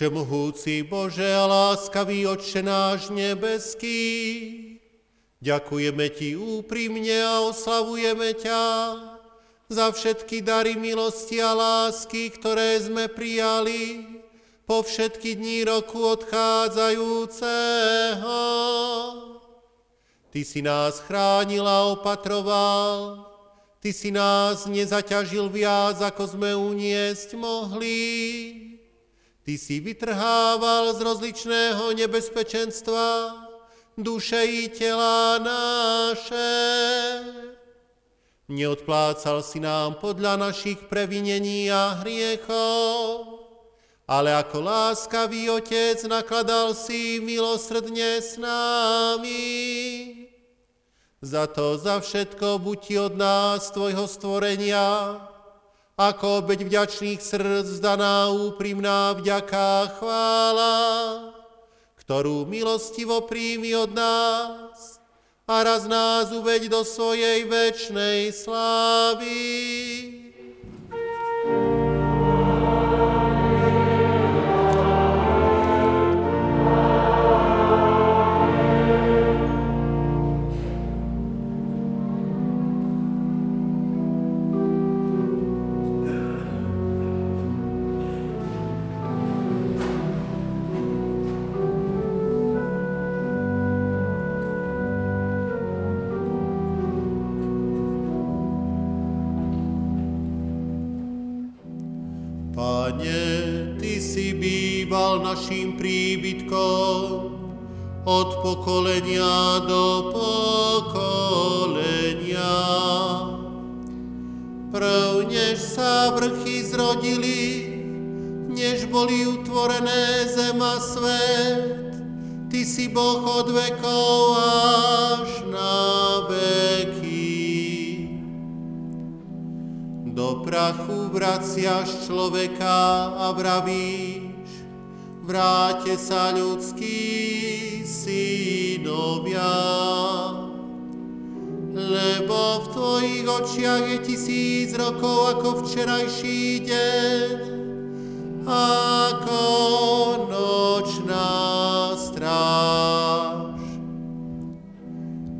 Všemohúci Bože a láskavý Otče náš nebeský, ďakujeme Ti úprimne a oslavujeme ťa za všetky dary milosti a lásky, ktoré sme prijali po všetky dní roku odchádzajúceho. Ty si nás chránil a opatroval, Ty si nás nezaťažil viac, ako sme uniesť mohli. Ty si vytrhával z rozličného nebezpečenstva duše i tela naše. Neodplácal si nám podľa našich previnení a hriechov, ale ako láskavý Otec nakladal si milosrdne s nami. Za to, za všetko buď od nás, tvojho stvorenia, ako obeď vďačných srdc zdaná úprimná vďaka chvála, ktorú milostivo príjmi od nás a raz nás uveď do svojej večnej slávy. Príbytkom od pokolenia do pokolenia. Prv, než sa vrchy zrodili, než boli utvorené zem a svet, Ty si Boh od vekov až na veky. Do prachu vraciaš človeka a vravíš, vráte sa ľudskí synovia. Lebo v tvojich očiach je tisíc rokov ako včerajší deň, ako nočná stráž.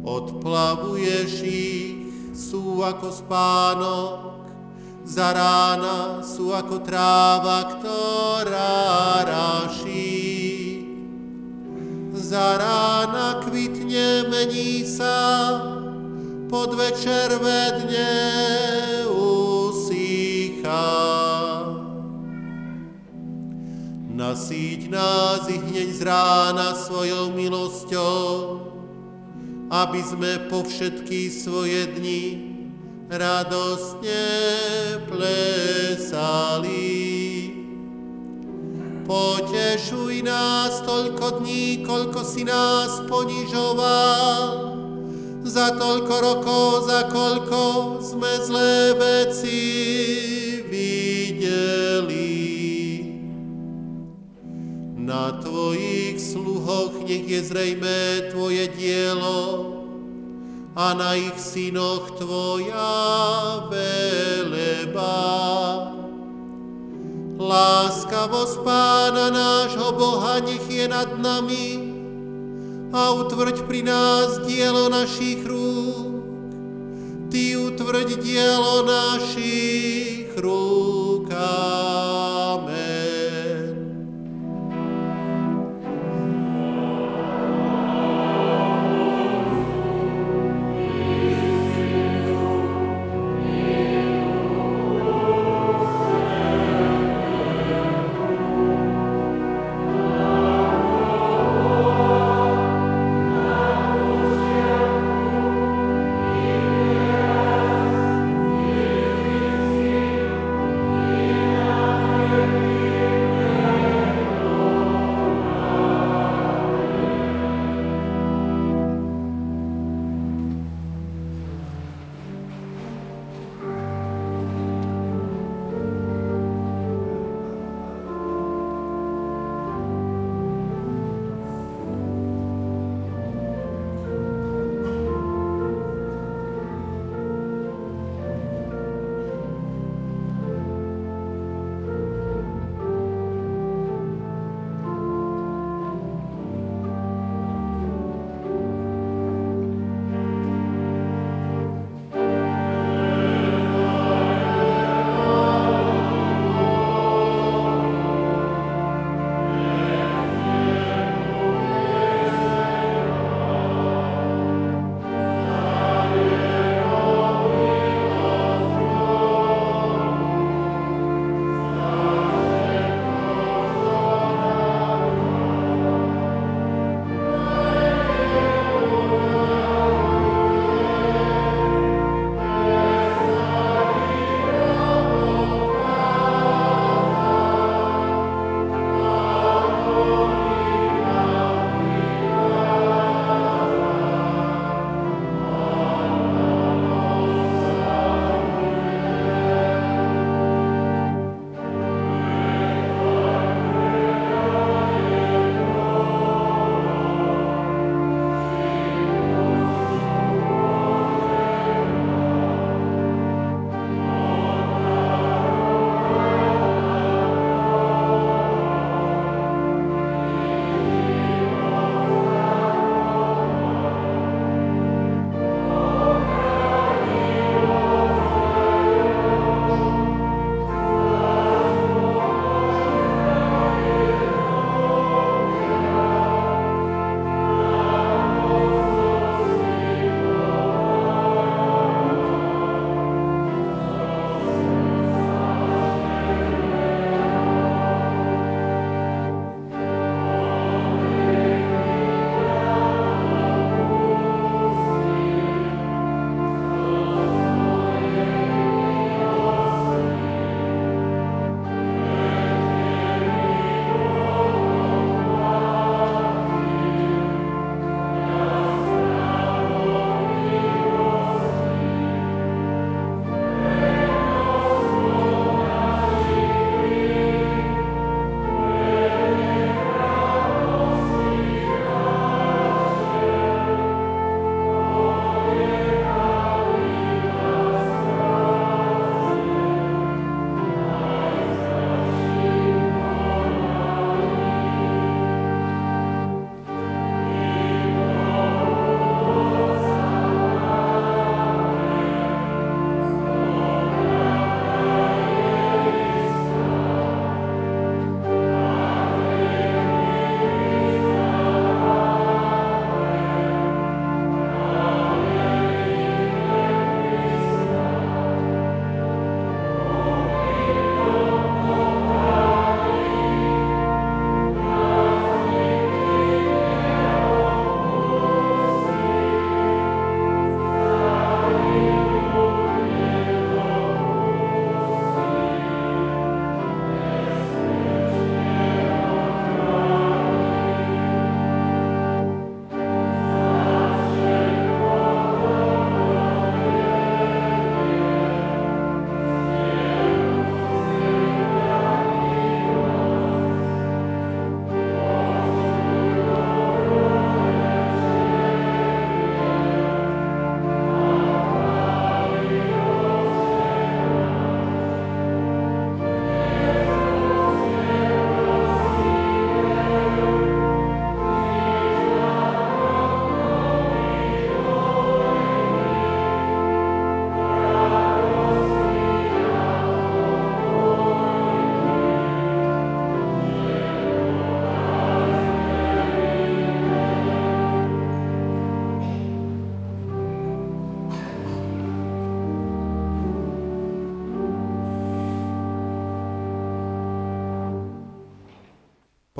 Odplavuješ ich, sú ako spánok, za rána sú ako tráva, ktorá ráši. Za rána kvitne, mení sa, pod večer vedne usícha. Nasíť nás i hneď z rána svojou milosťou, aby sme po všetky svoje dni radostne plesali. Potešuj nás toľko dní, koľko si nás ponižoval, za toľko rokov, za koľko sme zlé veci videli. Na tvojich sluhoch nech je zrejme tvoje dielo, a na ich synoch Tvoja veleba. Láskavosť Pána nášho Boha nech je nad nami a utvrď pri nás dielo našich rúk. Ty utvrď dielo našich rúk.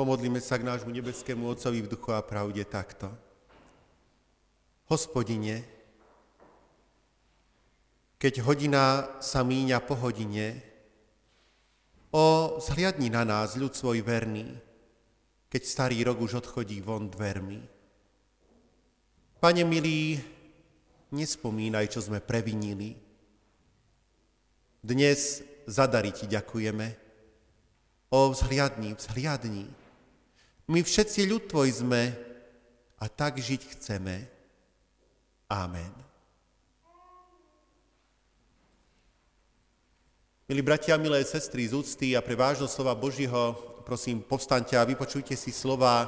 Pomodlíme sa k nášmu nebeskému Otcovi v duchu a pravde takto. Hospodine, keď hodina sa míňa po hodine, o, zhliadni na nás, ľud svoj verný, keď starý rok už odchodí von dvermi. Pane milý, nespomínaj, čo sme previnili. Dnes zadari ti ďakujeme. O, vzhliadni, vzhliadni. My všetci ľud tvoj sme a tak žiť chceme. Amen. Milí bratia milé sestry z úcty a pre vážnosť slova Božího, prosím, povstaňte a vypočujte si slova,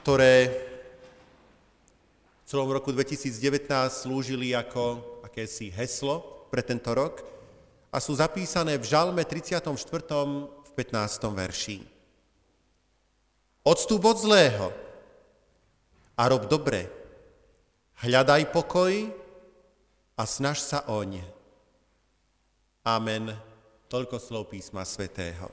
ktoré v celom roku 2019 slúžili ako akési heslo pre tento rok a sú zapísané v Žalme 34. v 15. verši. Odstup od zlého a rob dobre. Hľadaj pokoj a snaž sa oň. Amen. Toľko slov písma svätého.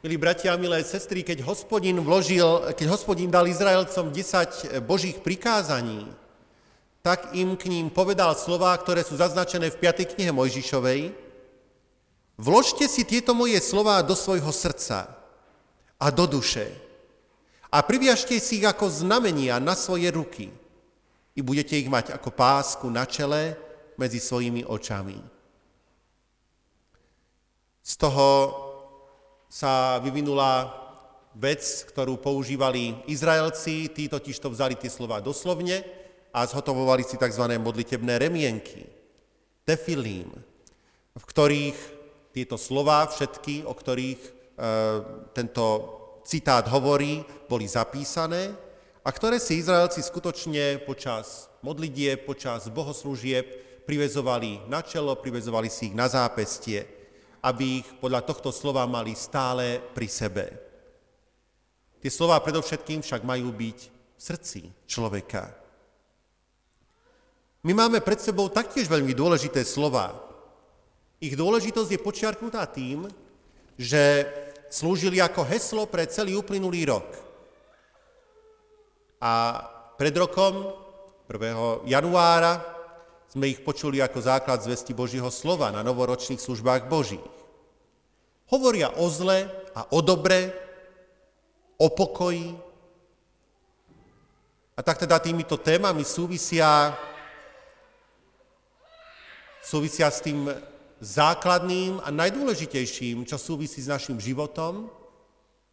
Milí bratia milé sestry, keď hospodin, vložil, keď hospodin dal Izraelcom 10 božích prikázaní, tak im k ním povedal slová, ktoré sú zaznačené v 5. knihe Mojžišovej, Vložte si tieto moje slová do svojho srdca a do duše a priviažte si ich ako znamenia na svoje ruky i budete ich mať ako pásku na čele medzi svojimi očami. Z toho sa vyvinula vec, ktorú používali Izraelci, tí totiž to vzali tie slova doslovne a zhotovovali si tzv. modlitebné remienky, tefilím, v ktorých tieto slova, všetky, o ktorých e, tento citát hovorí, boli zapísané a ktoré si Izraelci skutočne počas modlitie, počas bohoslúžieb privezovali na čelo, privezovali si ich na zápestie, aby ich podľa tohto slova mali stále pri sebe. Tie slova predovšetkým však majú byť v srdci človeka. My máme pred sebou taktiež veľmi dôležité slova, ich dôležitosť je počiarknutá tým, že slúžili ako heslo pre celý uplynulý rok. A pred rokom, 1. januára, sme ich počuli ako základ zvesti Božího slova na novoročných službách Božích. Hovoria o zle a o dobre, o pokoji. A tak teda týmito témami súvisia, súvisia s tým základným a najdôležitejším, čo súvisí s našim životom,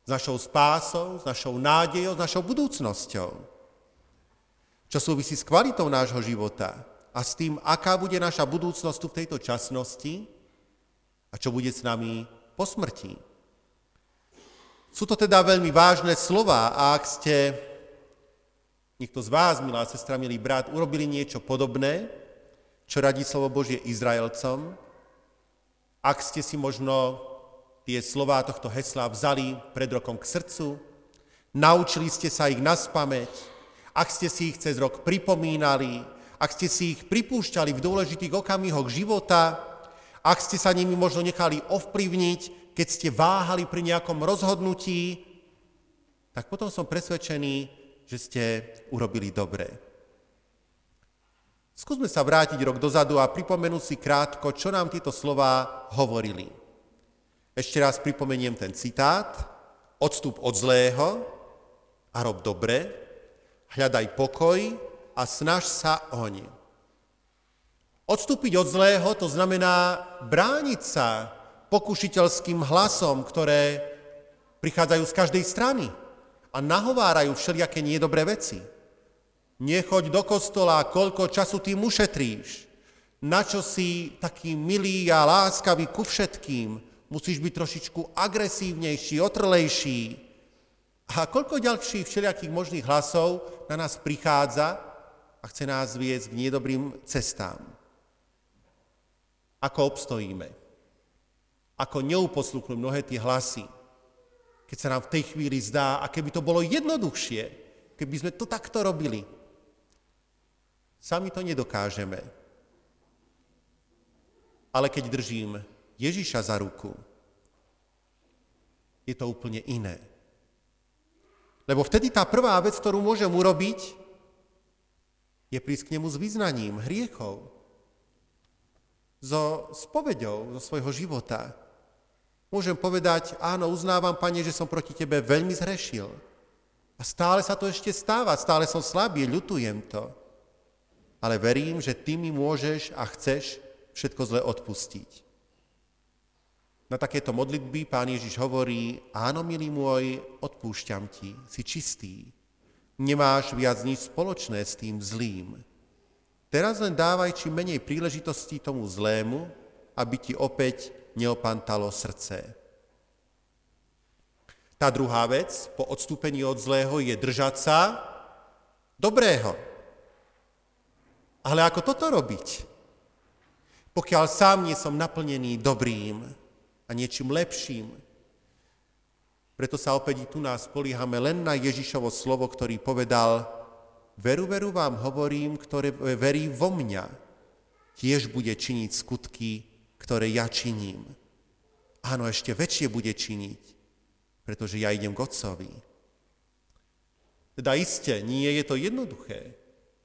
s našou spásou, s našou nádejou, s našou budúcnosťou. Čo súvisí s kvalitou nášho života a s tým, aká bude naša budúcnosť tu v tejto časnosti a čo bude s nami po smrti. Sú to teda veľmi vážne slova a ak ste, niekto z vás, milá sestra, milý brat, urobili niečo podobné, čo radí slovo Božie Izraelcom, ak ste si možno tie slová tohto hesla vzali pred rokom k srdcu, naučili ste sa ich naspameť, ak ste si ich cez rok pripomínali, ak ste si ich pripúšťali v dôležitých okamihoch života, ak ste sa nimi možno nechali ovplyvniť, keď ste váhali pri nejakom rozhodnutí, tak potom som presvedčený, že ste urobili dobre. Skúsme sa vrátiť rok dozadu a pripomenúť si krátko, čo nám tieto slova hovorili. Ešte raz pripomeniem ten citát. Odstup od zlého a rob dobre, hľadaj pokoj a snaž sa oň. Odstúpiť od zlého to znamená brániť sa pokušiteľským hlasom, ktoré prichádzajú z každej strany a nahovárajú všelijaké niedobré veci. Nechoď do kostola, koľko času tým ušetríš. Na čo si taký milý a láskavý ku všetkým? Musíš byť trošičku agresívnejší, otrlejší. A koľko ďalších všelijakých možných hlasov na nás prichádza a chce nás viesť k nedobrým cestám. Ako obstojíme? Ako neuposlúchnu mnohé tie hlasy? Keď sa nám v tej chvíli zdá, a keby to bolo jednoduchšie, keby sme to takto robili, Sami to nedokážeme. ale keď držím Ježiša za ruku, je to úplne iné. Lebo vtedy tá prvá vec, ktorú môžem urobiť, je prísť k nemu s vyznaním hriechov, so spoveďou zo svojho života. Môžem povedať, áno, uznávam, Pane, že som proti Tebe veľmi zhrešil. A stále sa to ešte stáva, stále som slabý, ľutujem to. Ale verím, že Ty mi môžeš a chceš všetko zle odpustiť. Na takéto modlitby pán Ježiš hovorí, áno, milý môj, odpúšťam ti, si čistý. Nemáš viac nič spoločné s tým zlým. Teraz len dávaj čím menej príležitostí tomu zlému, aby ti opäť neopantalo srdce. Tá druhá vec po odstúpení od zlého je držať sa dobrého. Ale ako toto robiť? Pokiaľ sám nie som naplnený dobrým a niečím lepším. Preto sa opäť tu nás spoliehame len na Ježišovo slovo, ktorý povedal, Veru, veru vám hovorím, ktoré verí vo mňa, tiež bude činiť skutky, ktoré ja činím. Áno, ešte väčšie bude činiť, pretože ja idem k Otcovi. Teda iste, nie je to jednoduché.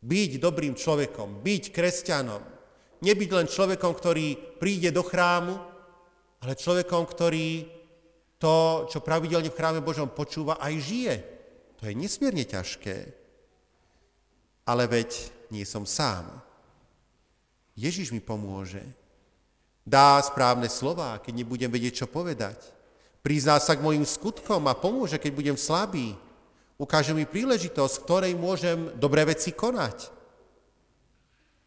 Byť dobrým človekom, byť kresťanom, nebyť len človekom, ktorý príde do chrámu, ale človekom, ktorý to, čo pravidelne v chráme Božom počúva, aj žije. To je nesmierne ťažké ale veď nie som sám. Ježiš mi pomôže. Dá správne slova, keď nebudem vedieť, čo povedať. Prizná sa k mojim skutkom a pomôže, keď budem slabý. Ukáže mi príležitosť, ktorej môžem dobré veci konať.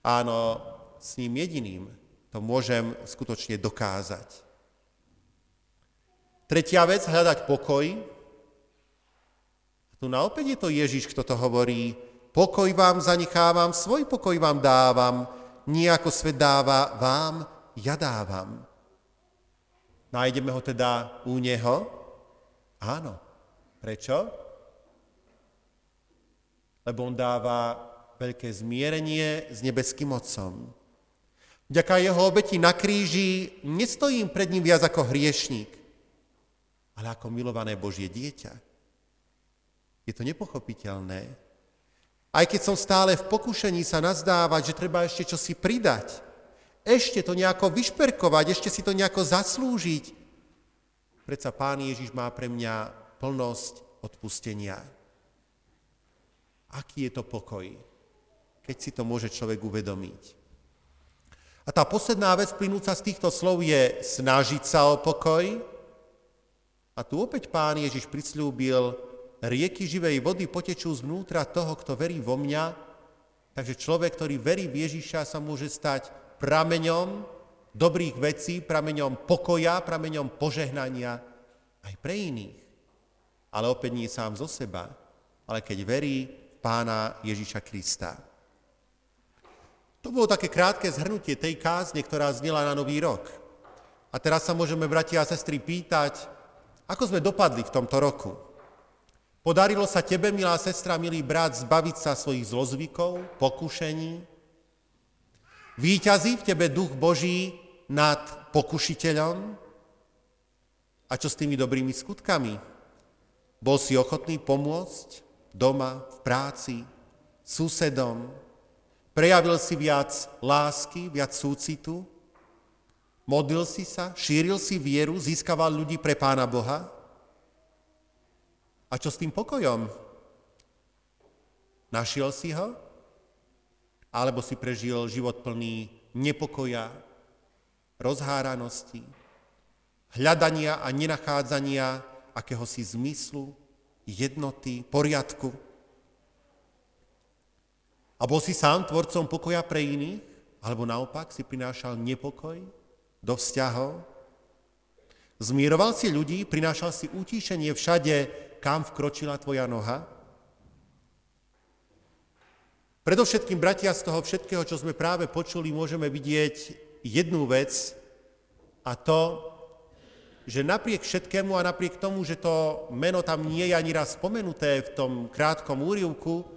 Áno, s ním jediným to môžem skutočne dokázať. Tretia vec, hľadať pokoj. Tu na opäť je to Ježiš, kto to hovorí, Pokoj vám zanechávam, svoj pokoj vám dávam, nie ako svet dáva vám, ja dávam. Nájdeme ho teda u neho? Áno. Prečo? Lebo on dáva veľké zmierenie s nebeským Otcom. Vďaka jeho obeti na kríži nestojím pred ním viac ako hriešník, ale ako milované Božie dieťa. Je to nepochopiteľné, aj keď som stále v pokušení sa nazdávať, že treba ešte čosi pridať, ešte to nejako vyšperkovať, ešte si to nejako zaslúžiť. Predsa Pán Ježiš má pre mňa plnosť odpustenia. Aký je to pokoj, keď si to môže človek uvedomiť. A tá posledná vec plynúca z týchto slov je snažiť sa o pokoj. A tu opäť Pán Ježiš prislúbil, rieky živej vody potečú zvnútra toho, kto verí vo mňa, takže človek, ktorý verí v Ježiša, sa môže stať prameňom dobrých vecí, prameňom pokoja, prameňom požehnania aj pre iných. Ale opäť nie sám zo seba, ale keď verí pána Ježiša Krista. To bolo také krátke zhrnutie tej kázne, ktorá znela na Nový rok. A teraz sa môžeme, bratia a sestry, pýtať, ako sme dopadli v tomto roku. Podarilo sa tebe, milá sestra, milý brat, zbaviť sa svojich zlozvykov, pokušení? Výťazí v tebe duch Boží nad pokušiteľom? A čo s tými dobrými skutkami? Bol si ochotný pomôcť doma, v práci, susedom? Prejavil si viac lásky, viac súcitu? Modlil si sa, šíril si vieru, získaval ľudí pre Pána Boha? A čo s tým pokojom? Našiel si ho? Alebo si prežil život plný nepokoja, rozháranosti, hľadania a nenachádzania akéhosi zmyslu, jednoty, poriadku? A bol si sám tvorcom pokoja pre iných? Alebo naopak si prinášal nepokoj do vzťahov? Zmieroval si ľudí, prinášal si utíšenie všade, kam vkročila tvoja noha? Predovšetkým, bratia, z toho všetkého, čo sme práve počuli, môžeme vidieť jednu vec a to, že napriek všetkému a napriek tomu, že to meno tam nie je ani raz spomenuté v tom krátkom úrivku,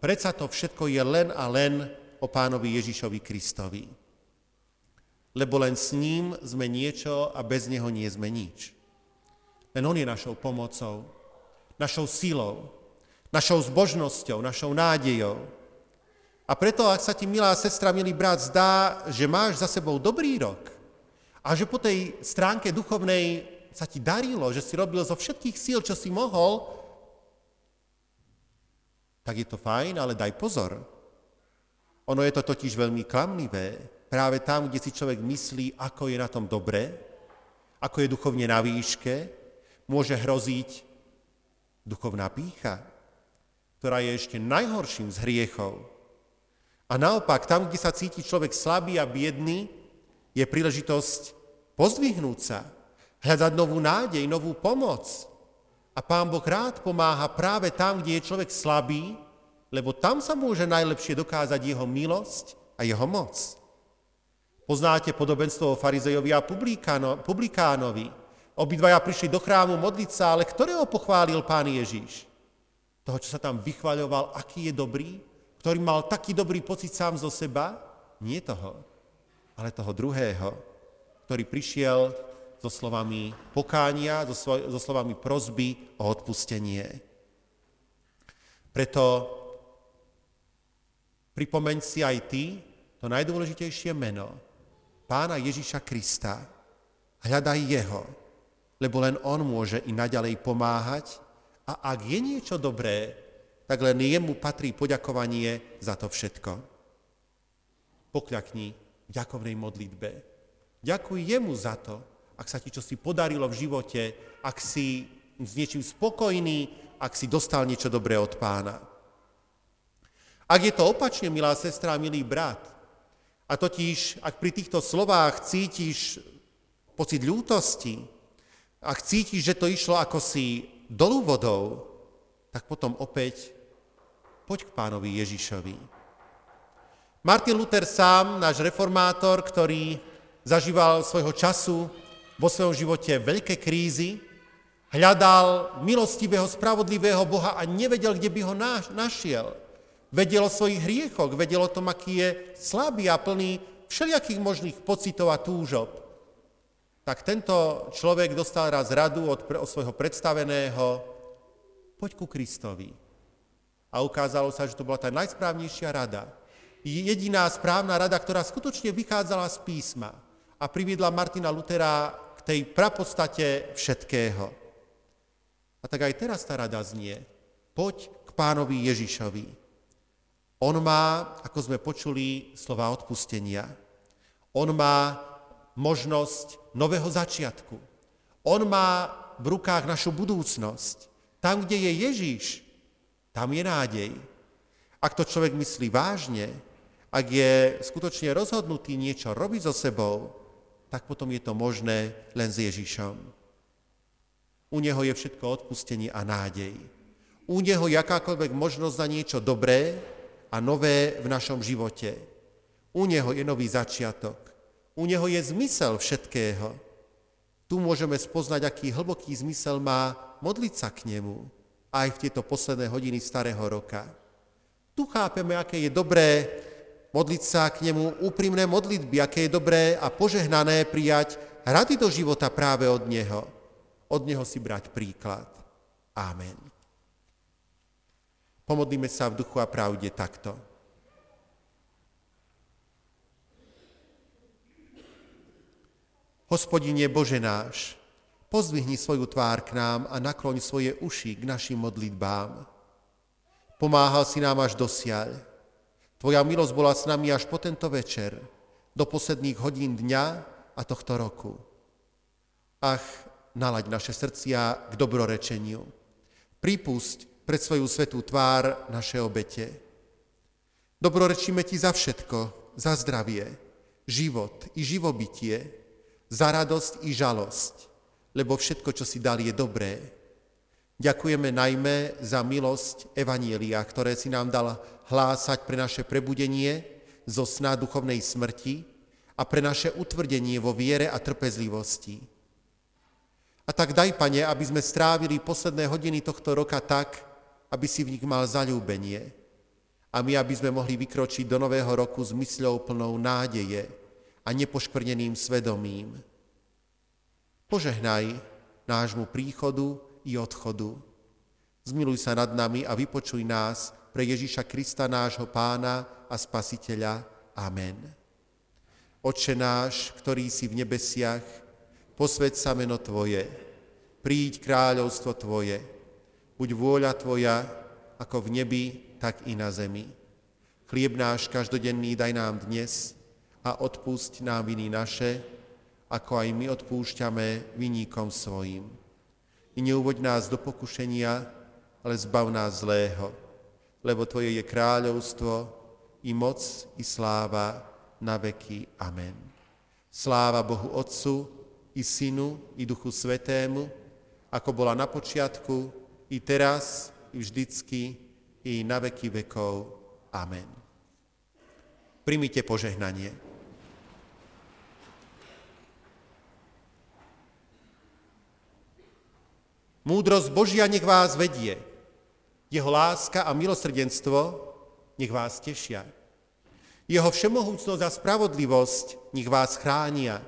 predsa to všetko je len a len o pánovi Ježišovi Kristovi. lebo len s ním sme niečo a bez neho nie sme nič. Len on je našou pomocou, našou silou, našou zbožnosťou, našou nádejou. A preto, ak sa ti, milá sestra, milý brat, zdá, že máš za sebou dobrý rok a že po tej stránke duchovnej sa ti darilo, že si robil zo všetkých síl, čo si mohol, tak je to fajn, ale daj pozor. Ono je to totiž veľmi klamlivé. Práve tam, kde si človek myslí, ako je na tom dobre, ako je duchovne na výške, môže hroziť duchovná pícha, ktorá je ešte najhorším z hriechov. A naopak, tam, kde sa cíti človek slabý a biedný, je príležitosť pozdvihnúť sa, hľadať novú nádej, novú pomoc. A Pán Boh rád pomáha práve tam, kde je človek slabý, lebo tam sa môže najlepšie dokázať jeho milosť a jeho moc. Poznáte podobenstvo o farizejovi a publikánovi. Obidvaja prišli do chrámu modliť sa, ale ktorého pochválil pán Ježíš? Toho, čo sa tam vychvaľoval, aký je dobrý, ktorý mal taký dobrý pocit sám zo seba? Nie toho, ale toho druhého, ktorý prišiel so slovami pokánia, so, svoj, so slovami prozby o odpustenie. Preto pripomeň si aj ty to najdôležitejšie meno, pána Ježiša Krista. Hľadaj jeho, lebo len on môže i naďalej pomáhať a ak je niečo dobré, tak len jemu patrí poďakovanie za to všetko. Pokľakni v ďakovnej modlitbe. Ďakuj jemu za to, ak sa ti čosi podarilo v živote, ak si s niečím spokojný, ak si dostal niečo dobré od pána. Ak je to opačne, milá sestra, milý brat, a totiž, ak pri týchto slovách cítiš pocit ľútosti, ak cítiš, že to išlo ako si dolu vodou, tak potom opäť poď k pánovi Ježišovi. Martin Luther sám, náš reformátor, ktorý zažíval svojho času vo svojom živote veľké krízy, hľadal milostivého, spravodlivého Boha a nevedel, kde by ho našiel. Vedel o svojich hriechoch, vedel o tom, aký je slabý a plný všelijakých možných pocitov a túžob. Tak tento človek dostal raz radu od, od svojho predstaveného, poď ku Kristovi. A ukázalo sa, že to bola tá najsprávnejšia rada. Jediná správna rada, ktorá skutočne vychádzala z písma a priviedla Martina Lutera k tej prapodstate všetkého. A tak aj teraz tá rada znie, poď k pánovi Ježišovi. On má, ako sme počuli, slova odpustenia. On má možnosť nového začiatku. On má v rukách našu budúcnosť. Tam, kde je Ježíš, tam je nádej. Ak to človek myslí vážne, ak je skutočne rozhodnutý niečo robiť so sebou, tak potom je to možné len s Ježišom. U Neho je všetko odpustenie a nádej. U Neho jakákoľvek možnosť na niečo dobré, a nové v našom živote. U Neho je nový začiatok. U Neho je zmysel všetkého. Tu môžeme spoznať, aký hlboký zmysel má modliť sa k Nemu aj v tieto posledné hodiny starého roka. Tu chápeme, aké je dobré modliť sa k Nemu úprimné modlitby, aké je dobré a požehnané prijať rady do života práve od Neho. Od Neho si brať príklad. Amen. Pomodlíme sa v duchu a pravde takto. Hospodine Bože náš, pozvihni svoju tvár k nám a nakloň svoje uši k našim modlitbám. Pomáhal si nám až dosiaľ. Tvoja milosť bola s nami až po tento večer, do posledných hodín dňa a tohto roku. Ach, nalaď naše srdcia k dobrorečeniu. Pripusť, pred svoju svetú tvár naše obete. Dobrorečíme Ti za všetko, za zdravie, život i živobytie, za radosť i žalosť, lebo všetko, čo si dal, je dobré. Ďakujeme najmä za milosť Evanielia, ktoré si nám dal hlásať pre naše prebudenie zo sna duchovnej smrti a pre naše utvrdenie vo viere a trpezlivosti. A tak daj, Pane, aby sme strávili posledné hodiny tohto roka tak, aby si v nich mal zalúbenie a my, aby sme mohli vykročiť do nového roku s mysľou plnou nádeje a nepoškvrneným svedomím. Požehnaj nášmu príchodu i odchodu. Zmiluj sa nad nami a vypočuj nás pre Ježiša Krista, nášho pána a spasiteľa. Amen. Oče náš, ktorý si v nebesiach, posved sa meno Tvoje, príď kráľovstvo Tvoje, buď vôľa Tvoja, ako v nebi, tak i na zemi. Chlieb náš každodenný daj nám dnes a odpusť nám viny naše, ako aj my odpúšťame viníkom svojim. I neuvoď nás do pokušenia, ale zbav nás zlého, lebo Tvoje je kráľovstvo, i moc, i sláva na veky. Amen. Sláva Bohu Otcu, i Synu, i Duchu Svetému, ako bola na počiatku, i teraz, i vždycky, i na veky vekov. Amen. Primite požehnanie. Múdrosť Božia nech vás vedie. Jeho láska a milosrdenstvo nech vás tešia. Jeho všemohúcnosť a spravodlivosť nech vás chránia.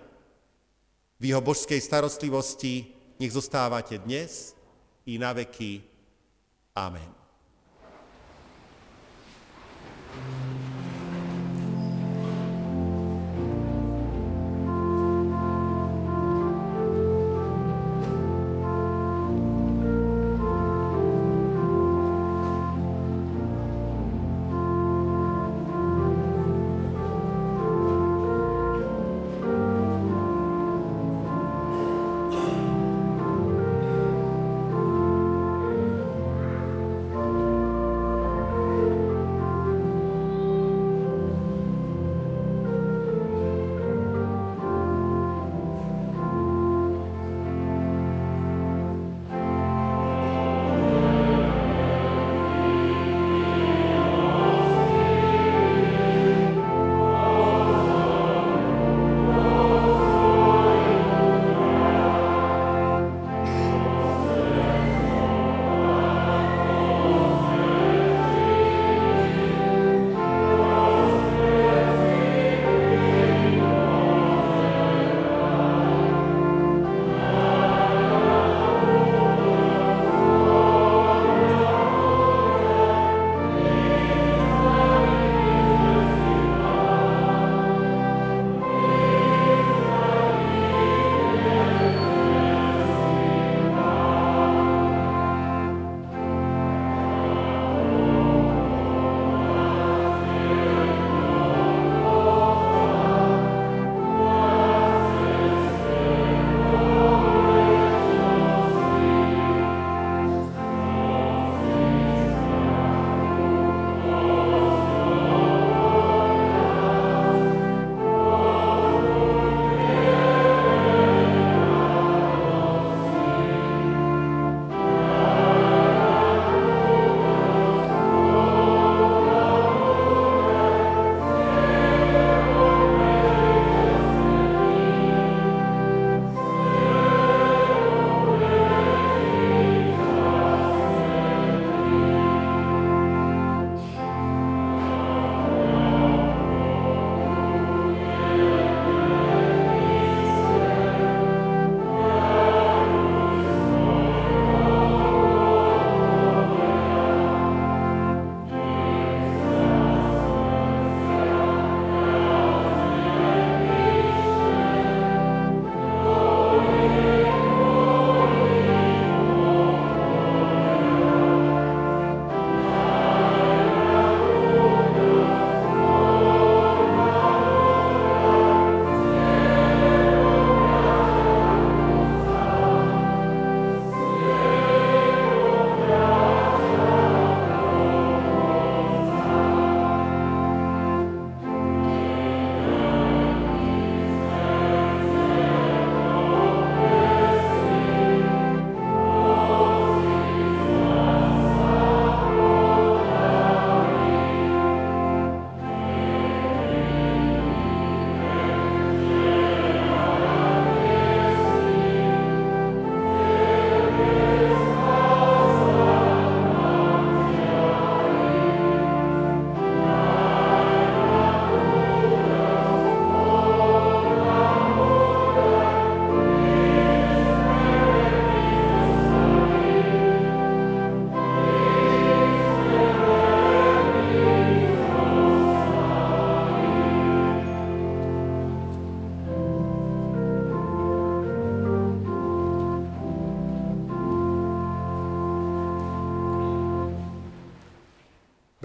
V jeho božskej starostlivosti nech zostávate dnes i na veky. Amen.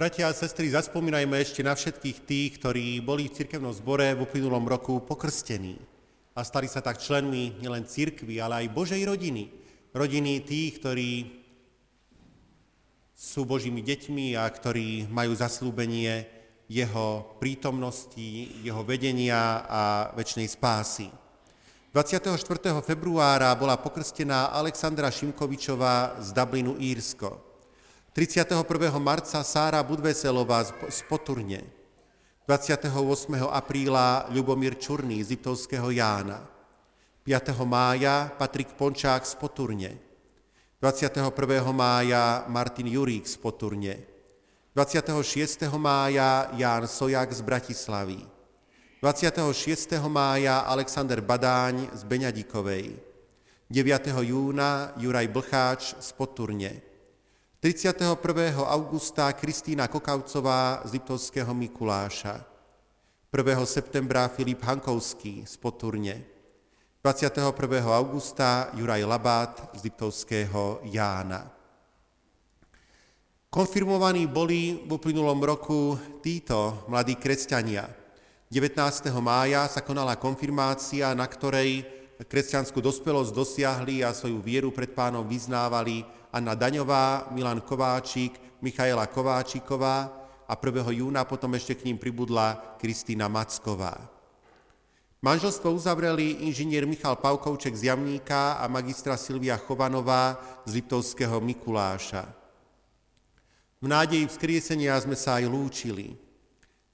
Bratia a sestry, zaspomínajme ešte na všetkých tých, ktorí boli v cirkevnom zbore v uplynulom roku pokrstení a stali sa tak členmi nielen cirkvy, ale aj Božej rodiny. Rodiny tých, ktorí sú Božími deťmi a ktorí majú zaslúbenie jeho prítomnosti, jeho vedenia a väčšnej spásy. 24. februára bola pokrstená Alexandra Šimkovičová z Dublinu, Írsko. 31. marca Sára Budveselová z Poturne. 28. apríla Ľubomír Čurný z Liptovského Jána. 5. mája Patrik Pončák z Poturne. 21. mája Martin Jurík z Poturne. 26. mája Ján Sojak z Bratislavy. 26. mája Alexander Badáň z Beňadikovej, 9. júna Juraj Blcháč z Poturne, 31. augusta Kristýna Kokavcová z Liptovského Mikuláša, 1. septembra Filip Hankovský z Poturne, 21. augusta Juraj Labát z Liptovského Jána. Konfirmovaní boli v uplynulom roku títo mladí kresťania – 19. mája sa konala konfirmácia, na ktorej kresťanskú dospelosť dosiahli a svoju vieru pred pánom vyznávali Anna Daňová, Milan Kováčik, Michaela Kováčiková a 1. júna potom ešte k ním pribudla Kristýna Macková. Manželstvo uzavreli inžinier Michal Pavkovček z Jamníka a magistra Silvia Chovanová z Liptovského Mikuláša. V nádeji vzkriesenia sme sa aj lúčili.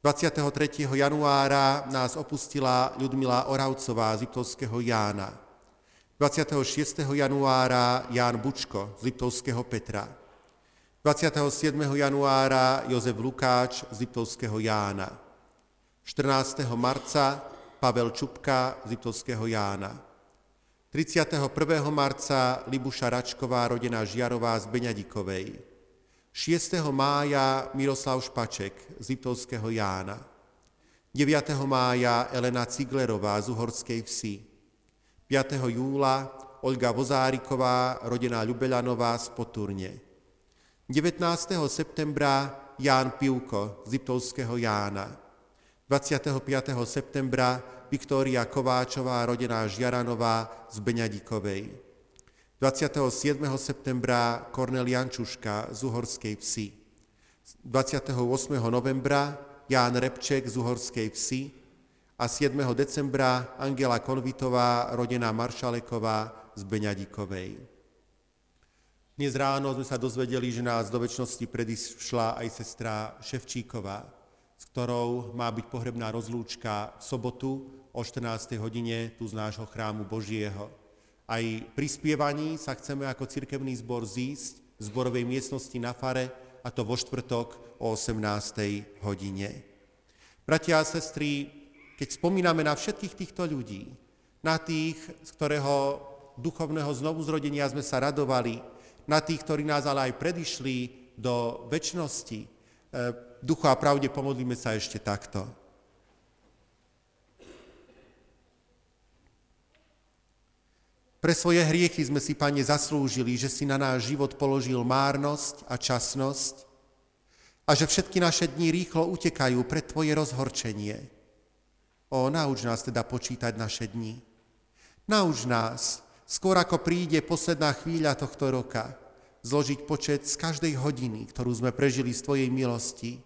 23. januára nás opustila Ľudmila Oravcová z Liptovského Jána. 26. januára Ján Bučko z Liptovského Petra. 27. januára Jozef Lukáč z Liptovského Jána. 14. marca Pavel Čupka z Liptovského Jána. 31. marca Libuša Račková, rodina Žiarová z Beňadikovej. 6. mája Miroslav Špaček z Liptovského Jána. 9. mája Elena Ciglerová z Uhorskej vsi. 5. júla Olga Vozáriková, rodina Ľubelanová z Poturne. 19. septembra Ján Pivko z Liptovského Jána. 25. septembra Viktória Kováčová, rodina Žiaranová z Beňadikovej. 27. septembra Kornel Jančuška z Uhorskej vsi. 28. novembra Ján Repček z Uhorskej vsi a 7. decembra Angela Konvitová, rodina Maršaleková z Beňadikovej. Dnes ráno sme sa dozvedeli, že nás do väčšnosti predišla aj sestra Ševčíková, s ktorou má byť pohrebná rozlúčka v sobotu o 14. hodine tu z nášho chrámu Božieho. Aj pri spievaní sa chceme ako cirkevný zbor zísť v zborovej miestnosti na fare, a to vo štvrtok o 18. hodine. Bratia a sestry, keď spomíname na všetkých týchto ľudí, na tých, z ktorého duchovného znovuzrodenia sme sa radovali, na tých, ktorí nás ale aj predišli do väčšnosti, e, duchu a pravde pomodlíme sa ešte takto. Pre svoje hriechy sme si, Pane, zaslúžili, že si na náš život položil márnosť a časnosť a že všetky naše dni rýchlo utekajú pre Tvoje rozhorčenie. O, nauč nás teda počítať naše dni. Nauč nás, skôr ako príde posledná chvíľa tohto roka, zložiť počet z každej hodiny, ktorú sme prežili z Tvojej milosti,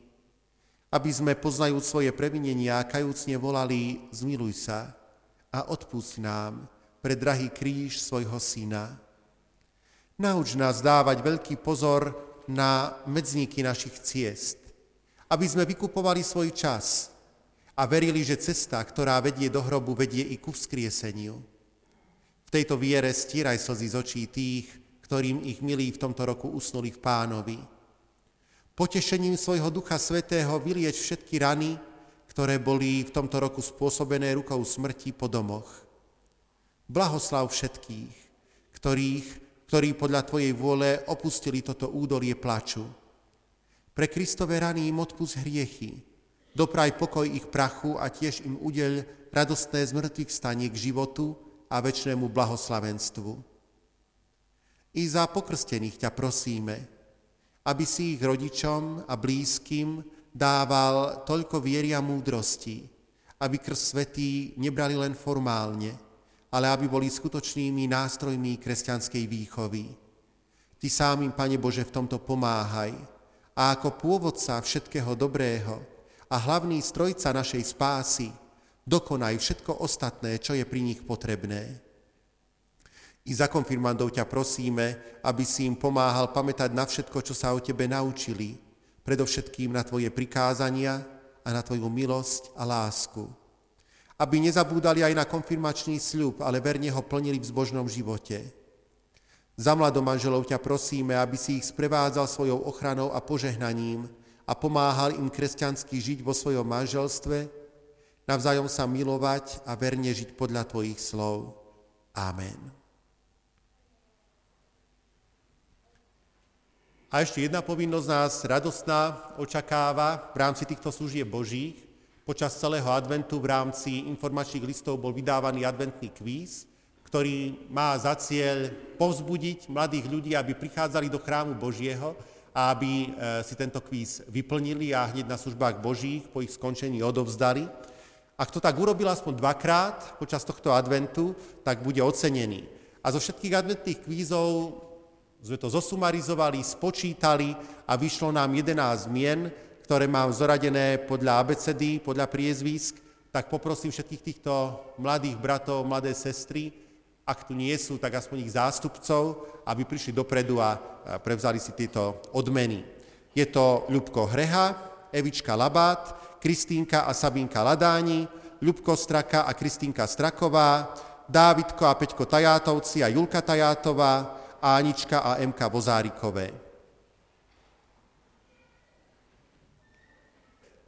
aby sme poznajúc svoje previnenia kajúcne volali, zmiluj sa a odpust nám, pre drahý kríž svojho syna. Nauč nás dávať veľký pozor na medzníky našich ciest, aby sme vykupovali svoj čas a verili, že cesta, ktorá vedie do hrobu, vedie i ku vzkrieseniu. V tejto viere stíraj slzy z očí tých, ktorým ich milí v tomto roku usnuli v pánovi. Potešením svojho Ducha Svetého vylieč všetky rany, ktoré boli v tomto roku spôsobené rukou smrti po domoch. Blahoslav všetkých, ktorých, ktorí podľa Tvojej vôle opustili toto údolie plaču. Pre Kristové rany im odpust hriechy, dopraj pokoj ich prachu a tiež im udeľ radostné zmrtvých stanie k životu a väčšnému blahoslavenstvu. I za pokrstených ťa prosíme, aby si ich rodičom a blízkym dával toľko viery a múdrosti, aby krst svetý nebrali len formálne, ale aby boli skutočnými nástrojmi kresťanskej výchovy. Ty sám im, Pane Bože, v tomto pomáhaj a ako pôvodca všetkého dobrého a hlavný strojca našej spásy, dokonaj všetko ostatné, čo je pri nich potrebné. I za konfirmandov ťa prosíme, aby si im pomáhal pamätať na všetko, čo sa o tebe naučili, predovšetkým na tvoje prikázania a na tvoju milosť a lásku. Aby nezabúdali aj na konfirmačný sľub, ale verne ho plnili v zbožnom živote. Za mladomanželov ťa prosíme, aby si ich sprevádzal svojou ochranou a požehnaním a pomáhal im kresťansky žiť vo svojom manželstve, navzájom sa milovať a verne žiť podľa Tvojich slov. Amen. A ešte jedna povinnosť nás radostná očakáva v rámci týchto služieb Božích. Počas celého adventu v rámci informačných listov bol vydávaný adventný kvíz, ktorý má za cieľ povzbudiť mladých ľudí, aby prichádzali do chrámu Božieho aby e, si tento kvíz vyplnili a hneď na službách Božích po ich skončení odovzdali. Ak to tak urobil aspoň dvakrát počas tohto adventu, tak bude ocenený. A zo všetkých adventných kvízov sme to zosumarizovali, spočítali a vyšlo nám 11 mien, ktoré mám zoradené podľa abecedy, podľa priezvisk, tak poprosím všetkých týchto mladých bratov, mladé sestry, ak tu nie sú, tak aspoň ich zástupcov, aby prišli dopredu a prevzali si tieto odmeny. Je to Ľubko Hreha, Evička Labát, Kristínka a Sabínka Ladáni, Ľubko Straka a Kristínka Straková, Dávidko a Peťko Tajátovci a Julka Tajátová, Ánička a MK Vozárikové.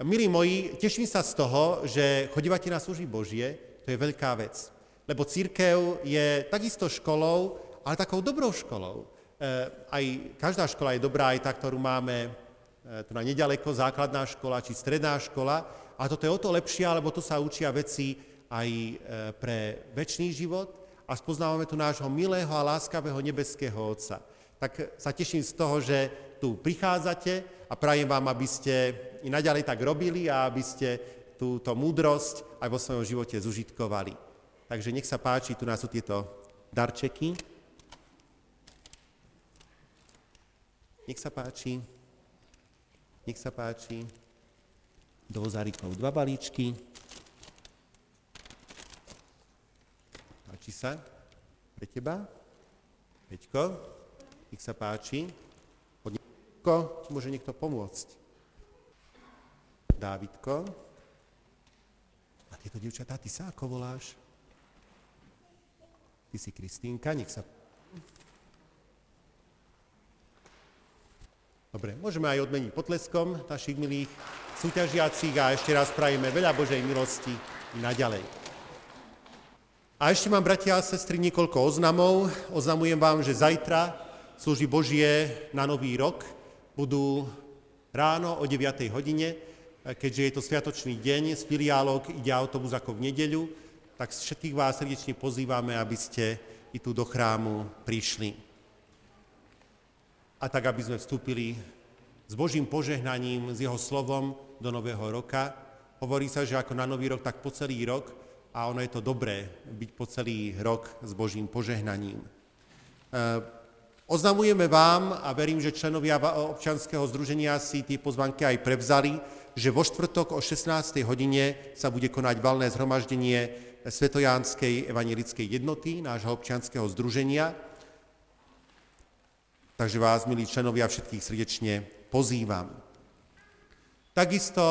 Milí moji, teším sa z toho, že chodívate na služby Božie, to je veľká vec. Lebo církev je takisto školou, ale takou dobrou školou. E, aj každá škola je dobrá, aj tá, ktorú máme e, tu na nedaleko, základná škola či stredná škola. A toto je o to lepšie, lebo tu sa učia veci aj e, pre väčší život, a spoznávame tu nášho milého a láskavého nebeského Otca. Tak sa teším z toho, že tu prichádzate a prajem vám, aby ste i naďalej tak robili a aby ste túto múdrosť aj vo svojom živote zužitkovali. Takže nech sa páči, tu nás sú tieto darčeky. Nech sa páči. Nech sa páči. Do vozárikov dva balíčky. Páči sa? Pre teba? Peťko, nech sa páči. Peťko, môže niekto pomôcť? Dávidko. A tieto dievčatá, ty sa ako voláš? Ty si Kristínka, nech sa... Dobre, môžeme aj odmeniť potleskom našich milých súťažiacich a ešte raz prajeme veľa Božej milosti naďalej. A ešte mám, bratia a sestry, niekoľko oznamov. Oznamujem vám, že zajtra služby Božie na Nový rok budú ráno o 9. hodine, keďže je to sviatočný deň, z filiálok ide autobus ako v nedeľu, tak všetkých vás srdečne pozývame, aby ste i tu do chrámu prišli. A tak, aby sme vstúpili s Božím požehnaním, s Jeho slovom do Nového roka. Hovorí sa, že ako na Nový rok, tak po celý rok a ono je to dobré byť po celý rok s Božím požehnaním. E, oznamujeme vám a verím, že členovia občanského združenia si tie pozvanky aj prevzali, že vo štvrtok o 16. hodine sa bude konať valné zhromaždenie Svetojánskej evangelickej jednoty, nášho občianského združenia. Takže vás, milí členovia, všetkých srdečne pozývam. Takisto,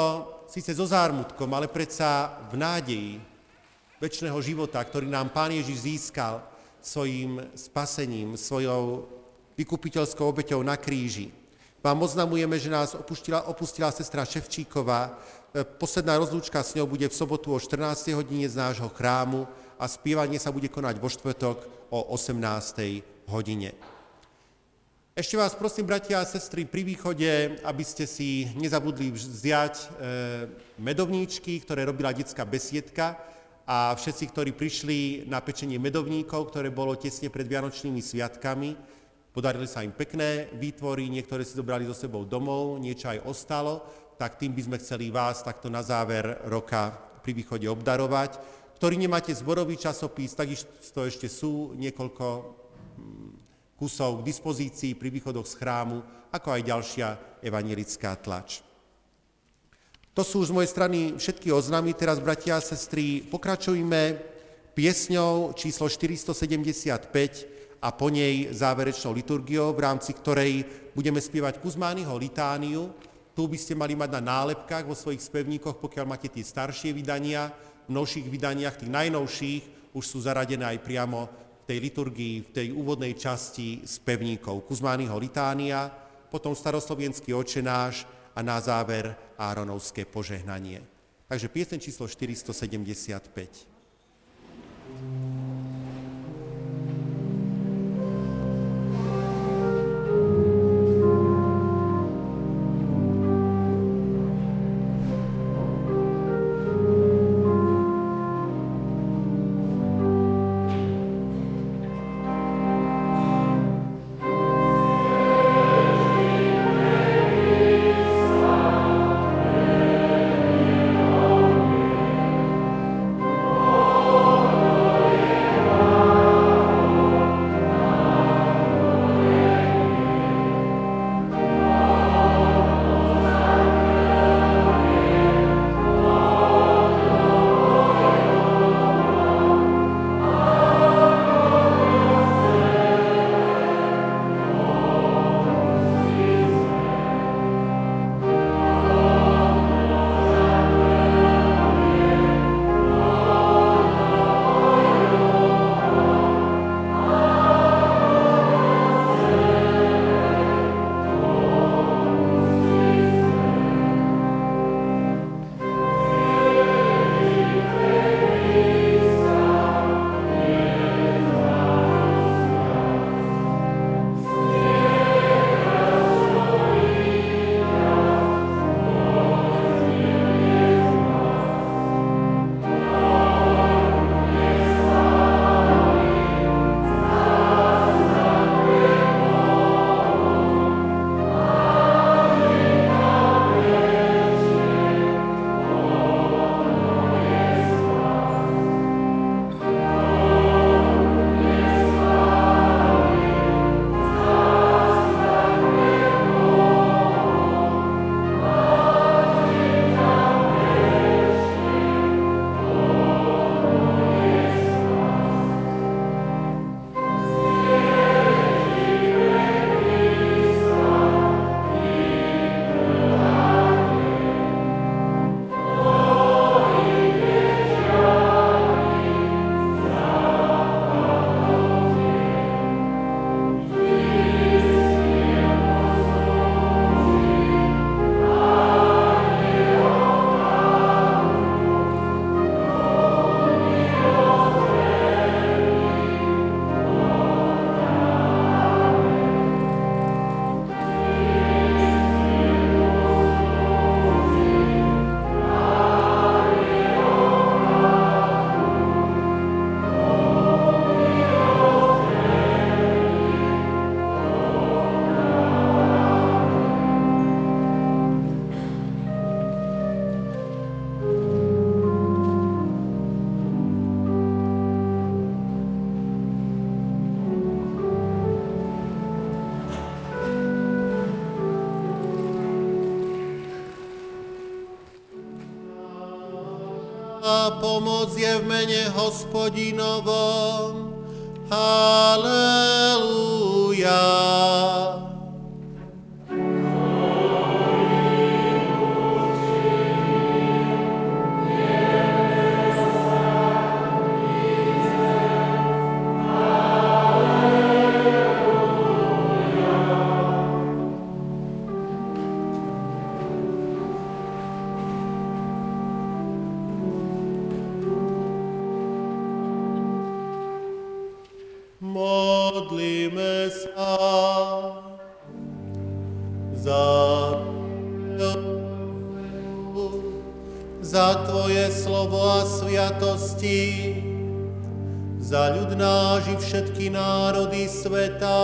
síce so zármutkom, ale predsa v nádeji, väčšného života, ktorý nám Pán Ježiš získal svojim spasením, svojou vykupiteľskou obeťou na kríži. Vám oznamujeme, že nás opustila, opustila sestra Ševčíková. Posledná rozlúčka s ňou bude v sobotu o 14. hodine z nášho chrámu a spievanie sa bude konať vo štvrtok o 18. hodine. Ešte vás prosím, bratia a sestry, pri východe, aby ste si nezabudli vziať e, medovníčky, ktoré robila detská besiedka, a všetci, ktorí prišli na pečenie medovníkov, ktoré bolo tesne pred Vianočnými sviatkami, Podarili sa im pekné výtvory, niektoré si zobrali so sebou domov, niečo aj ostalo, tak tým by sme chceli vás takto na záver roka pri východe obdarovať. Ktorí nemáte zborový časopis, takisto ešte sú niekoľko mm, kusov k dispozícii pri východoch z chrámu, ako aj ďalšia evangelická tlač. To sú z mojej strany všetky oznámy. Teraz, bratia a sestry, pokračujme piesňou číslo 475 a po nej záverečnou liturgiou, v rámci ktorej budeme spievať Kuzmányho litániu. Tu by ste mali mať na nálepkách vo svojich spevníkoch, pokiaľ máte tie staršie vydania. V novších vydaniach, tých najnovších, už sú zaradené aj priamo v tej liturgii, v tej úvodnej časti spevníkov. Kuzmányho litánia, potom staroslovenský očenáš a na záver Áronovské požehnanie. Takže piesen číslo 475. v mene hospodinovom. Za ľud náš i všetky národy sveta,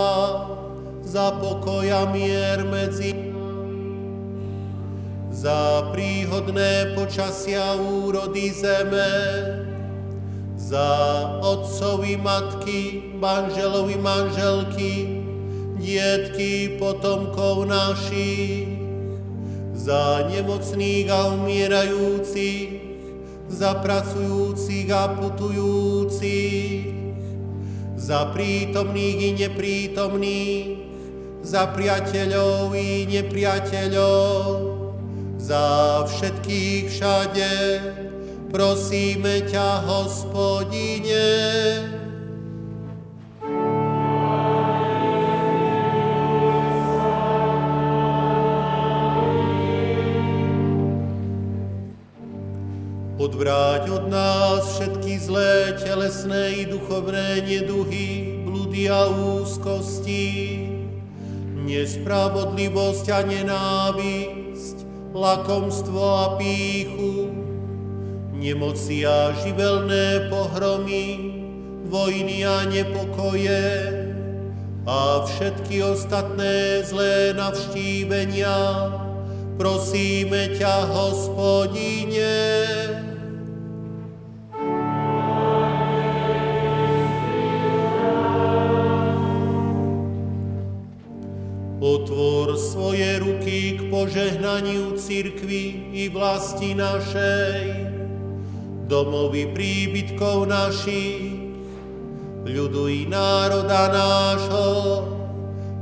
za pokoj a mier medzi za príhodné počasia úrody zeme, za otcovi matky, manželovi manželky, dietky potomkov našich, za nemocných a umierajúcich, za pracujúcich a putujúcich, za prítomných i neprítomných, za priateľov i nepriateľov, za všetkých všade, prosíme ťa, hospodine. Telesné i duchovné neduhy, bludy a úzkosti, nespravodlivosť a nenávisť, lakomstvo a píchu, nemoci a živelné pohromy, vojny a nepokoje. A všetky ostatné zlé navštívenia, prosíme ťa, hospodine. Ruky k požehnaniu cirkvi i vlasti našej, domovy príbytkov našich, ľudu i národa nášho,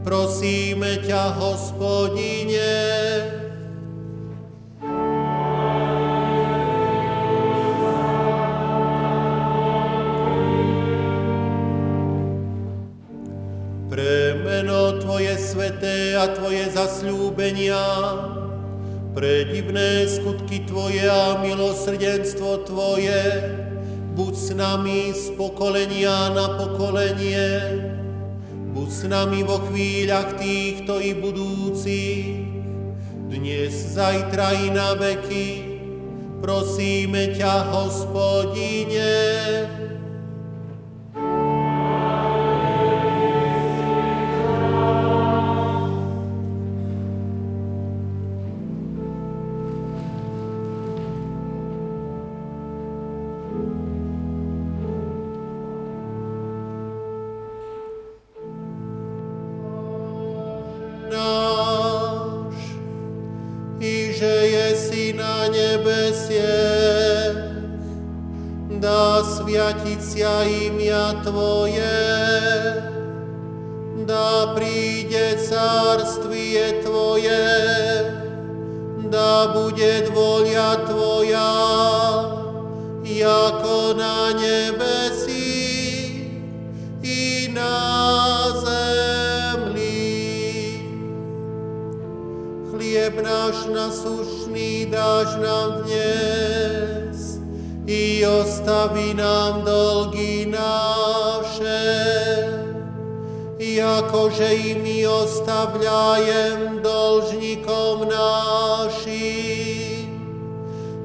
prosíme ťa, hospodine. Pre divné skutky Tvoje a milosrdenstvo Tvoje, buď s nami z pokolenia na pokolenie, buď s nami vo chvíľach týchto i budúcich, dnes, zajtra i na veky, prosíme ťa, hospodine. Jakože i my ostavľajem dolžníkom našim.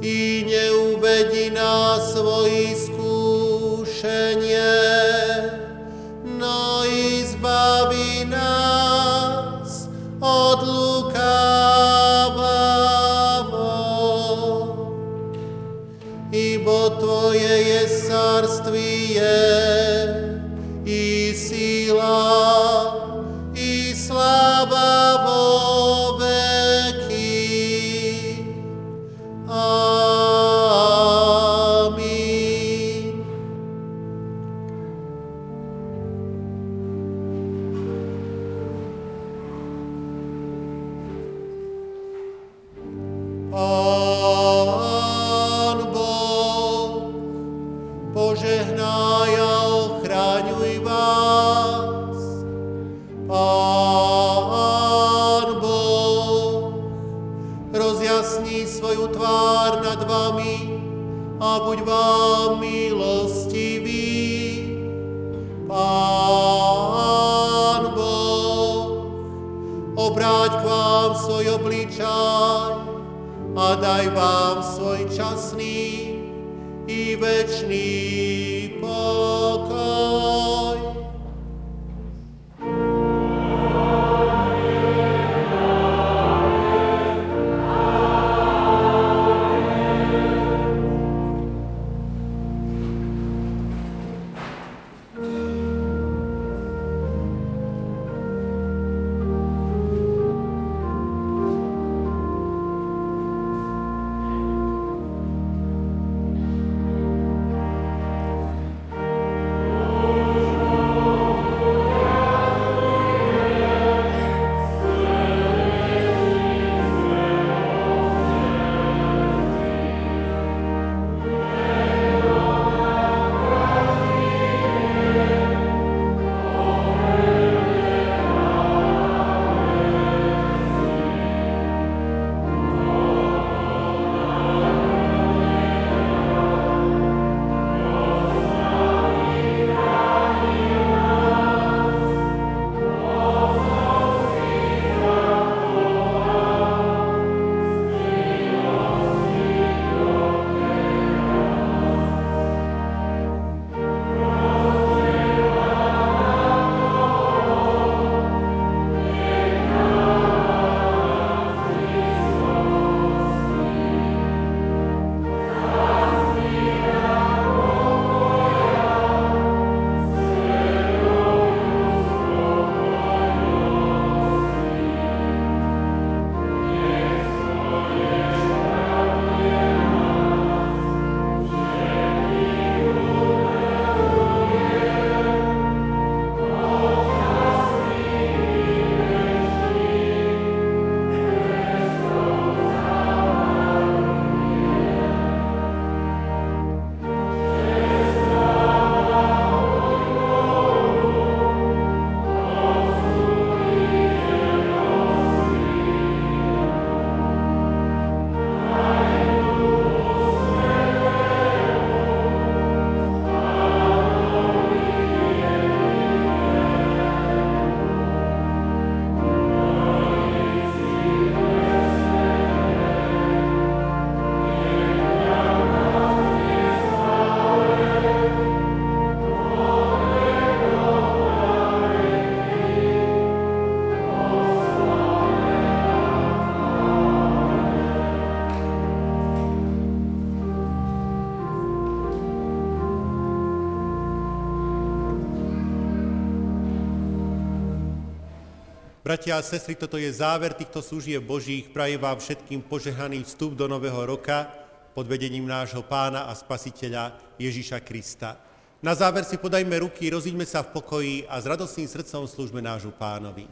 I neuvedi nás svoji skúšenie, Bratia a sestry, toto je záver týchto služieb Božích. Prajem vám všetkým požehnaný vstup do nového roka pod vedením nášho pána a spasiteľa Ježíša Krista. Na záver si podajme ruky, rozíďme sa v pokoji a s radostným srdcom služme nášmu pánovi.